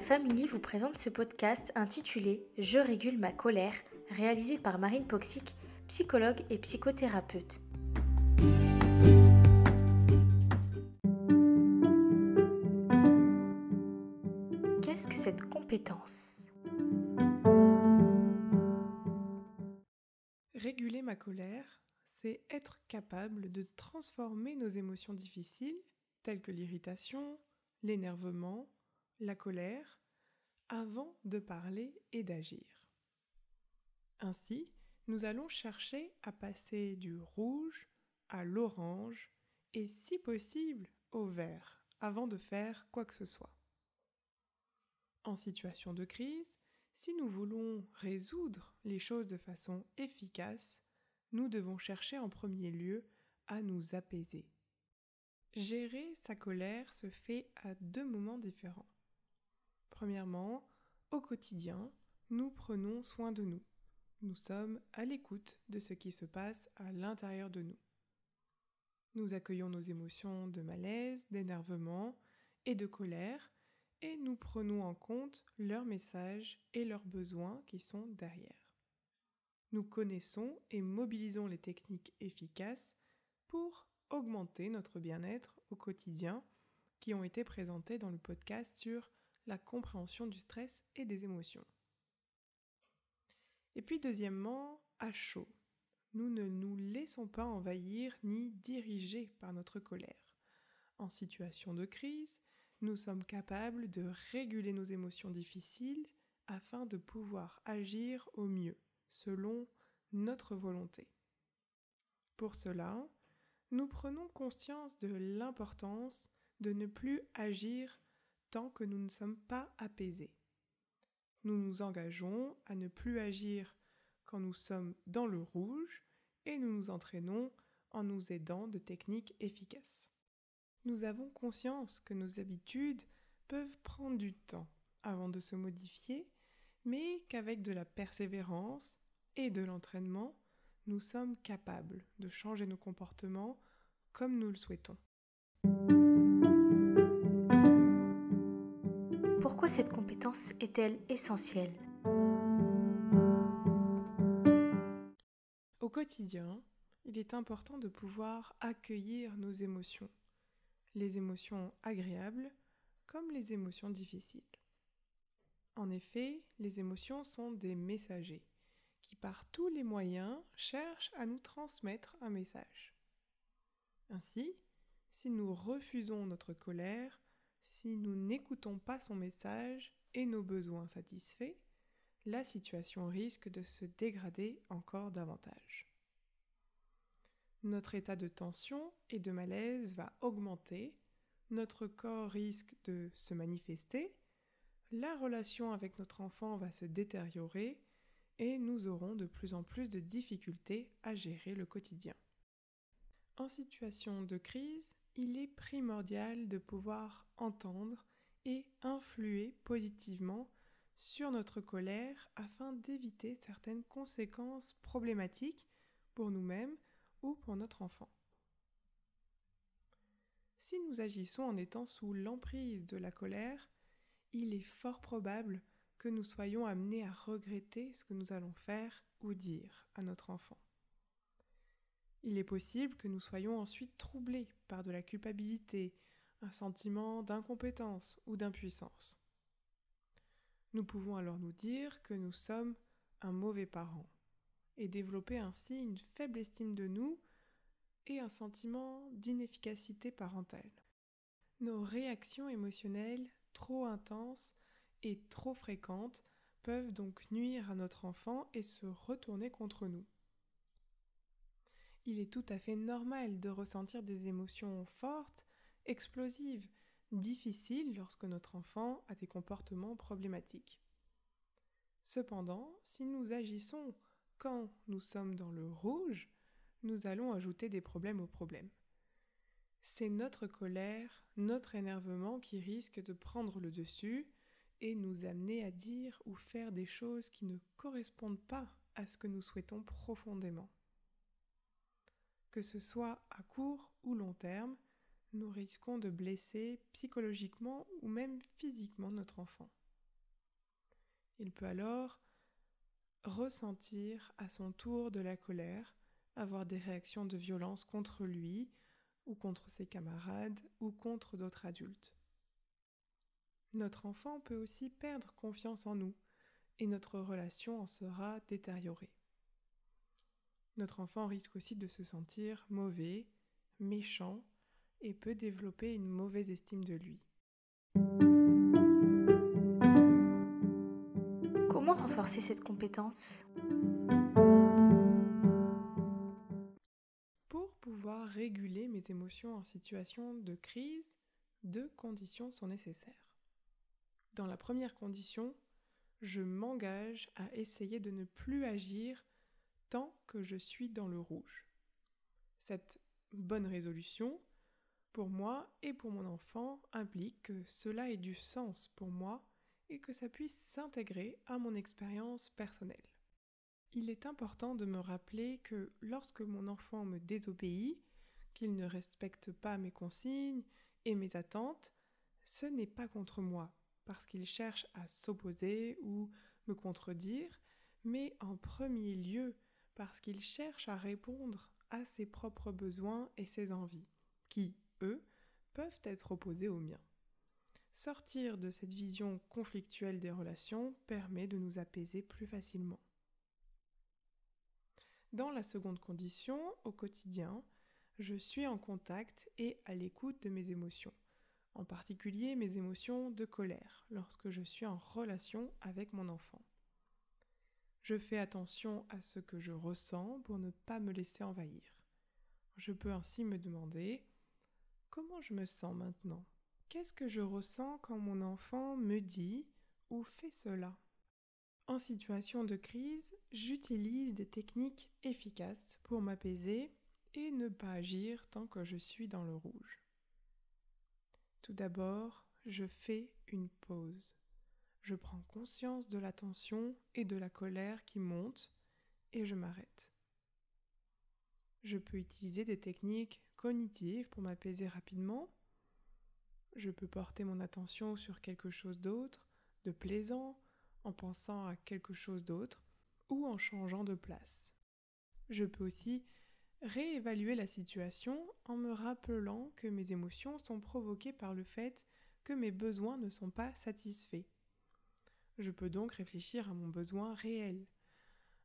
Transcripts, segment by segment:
Family vous présente ce podcast intitulé Je régule ma colère, réalisé par Marine Poxic, psychologue et psychothérapeute. Qu'est-ce que cette compétence? Réguler ma colère, c'est être capable de transformer nos émotions difficiles, telles que l'irritation, l'énervement, la colère, avant de parler et d'agir. Ainsi, nous allons chercher à passer du rouge à l'orange et si possible au vert avant de faire quoi que ce soit. En situation de crise, si nous voulons résoudre les choses de façon efficace, nous devons chercher en premier lieu à nous apaiser. Gérer sa colère se fait à deux moments différents. Premièrement, au quotidien, nous prenons soin de nous. Nous sommes à l'écoute de ce qui se passe à l'intérieur de nous. Nous accueillons nos émotions de malaise, d'énervement et de colère et nous prenons en compte leurs messages et leurs besoins qui sont derrière. Nous connaissons et mobilisons les techniques efficaces pour augmenter notre bien-être au quotidien qui ont été présentés dans le podcast sur la compréhension du stress et des émotions. Et puis deuxièmement, à chaud. Nous ne nous laissons pas envahir ni diriger par notre colère. En situation de crise, nous sommes capables de réguler nos émotions difficiles afin de pouvoir agir au mieux, selon notre volonté. Pour cela, nous prenons conscience de l'importance de ne plus agir tant que nous ne sommes pas apaisés. Nous nous engageons à ne plus agir quand nous sommes dans le rouge et nous nous entraînons en nous aidant de techniques efficaces. Nous avons conscience que nos habitudes peuvent prendre du temps avant de se modifier, mais qu'avec de la persévérance et de l'entraînement, nous sommes capables de changer nos comportements comme nous le souhaitons. Pourquoi cette compétence est-elle essentielle Au quotidien, il est important de pouvoir accueillir nos émotions, les émotions agréables comme les émotions difficiles. En effet, les émotions sont des messagers qui par tous les moyens cherchent à nous transmettre un message. Ainsi, si nous refusons notre colère, si nous n'écoutons pas son message et nos besoins satisfaits, la situation risque de se dégrader encore davantage. Notre état de tension et de malaise va augmenter, notre corps risque de se manifester, la relation avec notre enfant va se détériorer et nous aurons de plus en plus de difficultés à gérer le quotidien. En situation de crise, il est primordial de pouvoir entendre et influer positivement sur notre colère afin d'éviter certaines conséquences problématiques pour nous-mêmes ou pour notre enfant. Si nous agissons en étant sous l'emprise de la colère, il est fort probable que nous soyons amenés à regretter ce que nous allons faire ou dire à notre enfant. Il est possible que nous soyons ensuite troublés par de la culpabilité, un sentiment d'incompétence ou d'impuissance. Nous pouvons alors nous dire que nous sommes un mauvais parent et développer ainsi une faible estime de nous et un sentiment d'inefficacité parentale. Nos réactions émotionnelles trop intenses et trop fréquentes peuvent donc nuire à notre enfant et se retourner contre nous. Il est tout à fait normal de ressentir des émotions fortes, explosives, difficiles lorsque notre enfant a des comportements problématiques. Cependant, si nous agissons quand nous sommes dans le rouge, nous allons ajouter des problèmes aux problèmes. C'est notre colère, notre énervement qui risque de prendre le dessus et nous amener à dire ou faire des choses qui ne correspondent pas à ce que nous souhaitons profondément. Que ce soit à court ou long terme, nous risquons de blesser psychologiquement ou même physiquement notre enfant. Il peut alors ressentir à son tour de la colère, avoir des réactions de violence contre lui ou contre ses camarades ou contre d'autres adultes. Notre enfant peut aussi perdre confiance en nous et notre relation en sera détériorée. Notre enfant risque aussi de se sentir mauvais, méchant et peut développer une mauvaise estime de lui. Comment renforcer cette compétence? Pour pouvoir réguler mes émotions en situation de crise, deux conditions sont nécessaires. Dans la première condition, je m'engage à essayer de ne plus agir tant que je suis dans le rouge. Cette bonne résolution, pour moi et pour mon enfant, implique que cela ait du sens pour moi et que ça puisse s'intégrer à mon expérience personnelle. Il est important de me rappeler que lorsque mon enfant me désobéit, qu'il ne respecte pas mes consignes et mes attentes, ce n'est pas contre moi, parce qu'il cherche à s'opposer ou me contredire, mais en premier lieu parce qu'il cherche à répondre à ses propres besoins et ses envies, qui, eux, peuvent être opposés aux miens. Sortir de cette vision conflictuelle des relations permet de nous apaiser plus facilement. Dans la seconde condition, au quotidien, je suis en contact et à l'écoute de mes émotions, en particulier mes émotions de colère, lorsque je suis en relation avec mon enfant. Je fais attention à ce que je ressens pour ne pas me laisser envahir. Je peux ainsi me demander comment je me sens maintenant? Qu'est-ce que je ressens quand mon enfant me dit ou fait cela? En situation de crise, j'utilise des techniques efficaces pour m'apaiser et ne pas agir tant que je suis dans le rouge. Tout d'abord, je fais une pause je prends conscience de la tension et de la colère qui montent et je m'arrête. Je peux utiliser des techniques cognitives pour m'apaiser rapidement. Je peux porter mon attention sur quelque chose d'autre, de plaisant, en pensant à quelque chose d'autre ou en changeant de place. Je peux aussi réévaluer la situation en me rappelant que mes émotions sont provoquées par le fait que mes besoins ne sont pas satisfaits. Je peux donc réfléchir à mon besoin réel,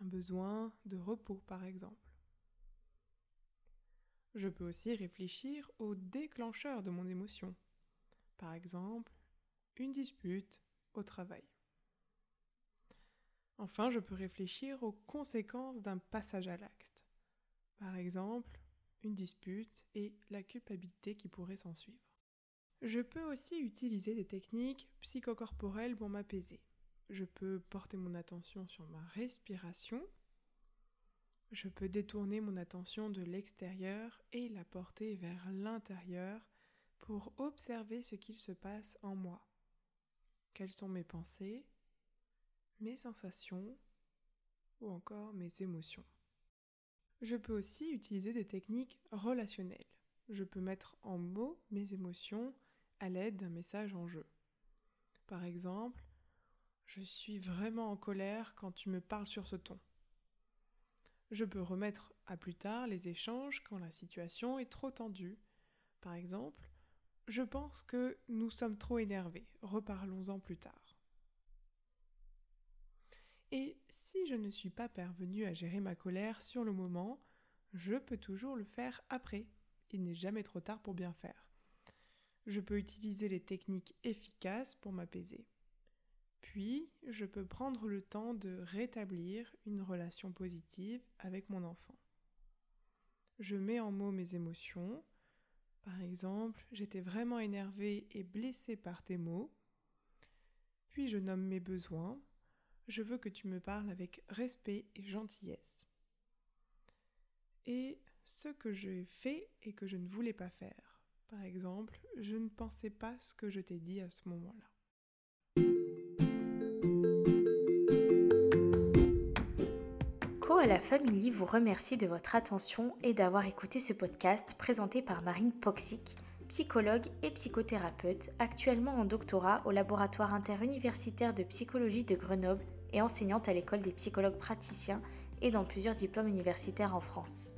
un besoin de repos par exemple. Je peux aussi réfléchir au déclencheur de mon émotion, par exemple une dispute au travail. Enfin, je peux réfléchir aux conséquences d'un passage à l'acte, par exemple une dispute et la culpabilité qui pourrait s'en suivre. Je peux aussi utiliser des techniques psychocorporelles pour m'apaiser je peux porter mon attention sur ma respiration, je peux détourner mon attention de l'extérieur et la porter vers l'intérieur pour observer ce qu'il se passe en moi. Quelles sont mes pensées, mes sensations ou encore mes émotions. Je peux aussi utiliser des techniques relationnelles. Je peux mettre en mots mes émotions à l'aide d'un message en jeu. Par exemple, je suis vraiment en colère quand tu me parles sur ce ton. Je peux remettre à plus tard les échanges quand la situation est trop tendue. Par exemple, je pense que nous sommes trop énervés, reparlons-en plus tard. Et si je ne suis pas parvenue à gérer ma colère sur le moment, je peux toujours le faire après. Il n'est jamais trop tard pour bien faire. Je peux utiliser les techniques efficaces pour m'apaiser. Puis, je peux prendre le temps de rétablir une relation positive avec mon enfant. Je mets en mots mes émotions. Par exemple, j'étais vraiment énervée et blessée par tes mots. Puis je nomme mes besoins. Je veux que tu me parles avec respect et gentillesse. Et ce que j'ai fait et que je ne voulais pas faire. Par exemple, je ne pensais pas ce que je t'ai dit à ce moment-là. La Famille vous remercie de votre attention et d'avoir écouté ce podcast présenté par Marine Poxic, psychologue et psychothérapeute, actuellement en doctorat au laboratoire interuniversitaire de psychologie de Grenoble et enseignante à l'école des psychologues praticiens et dans plusieurs diplômes universitaires en France.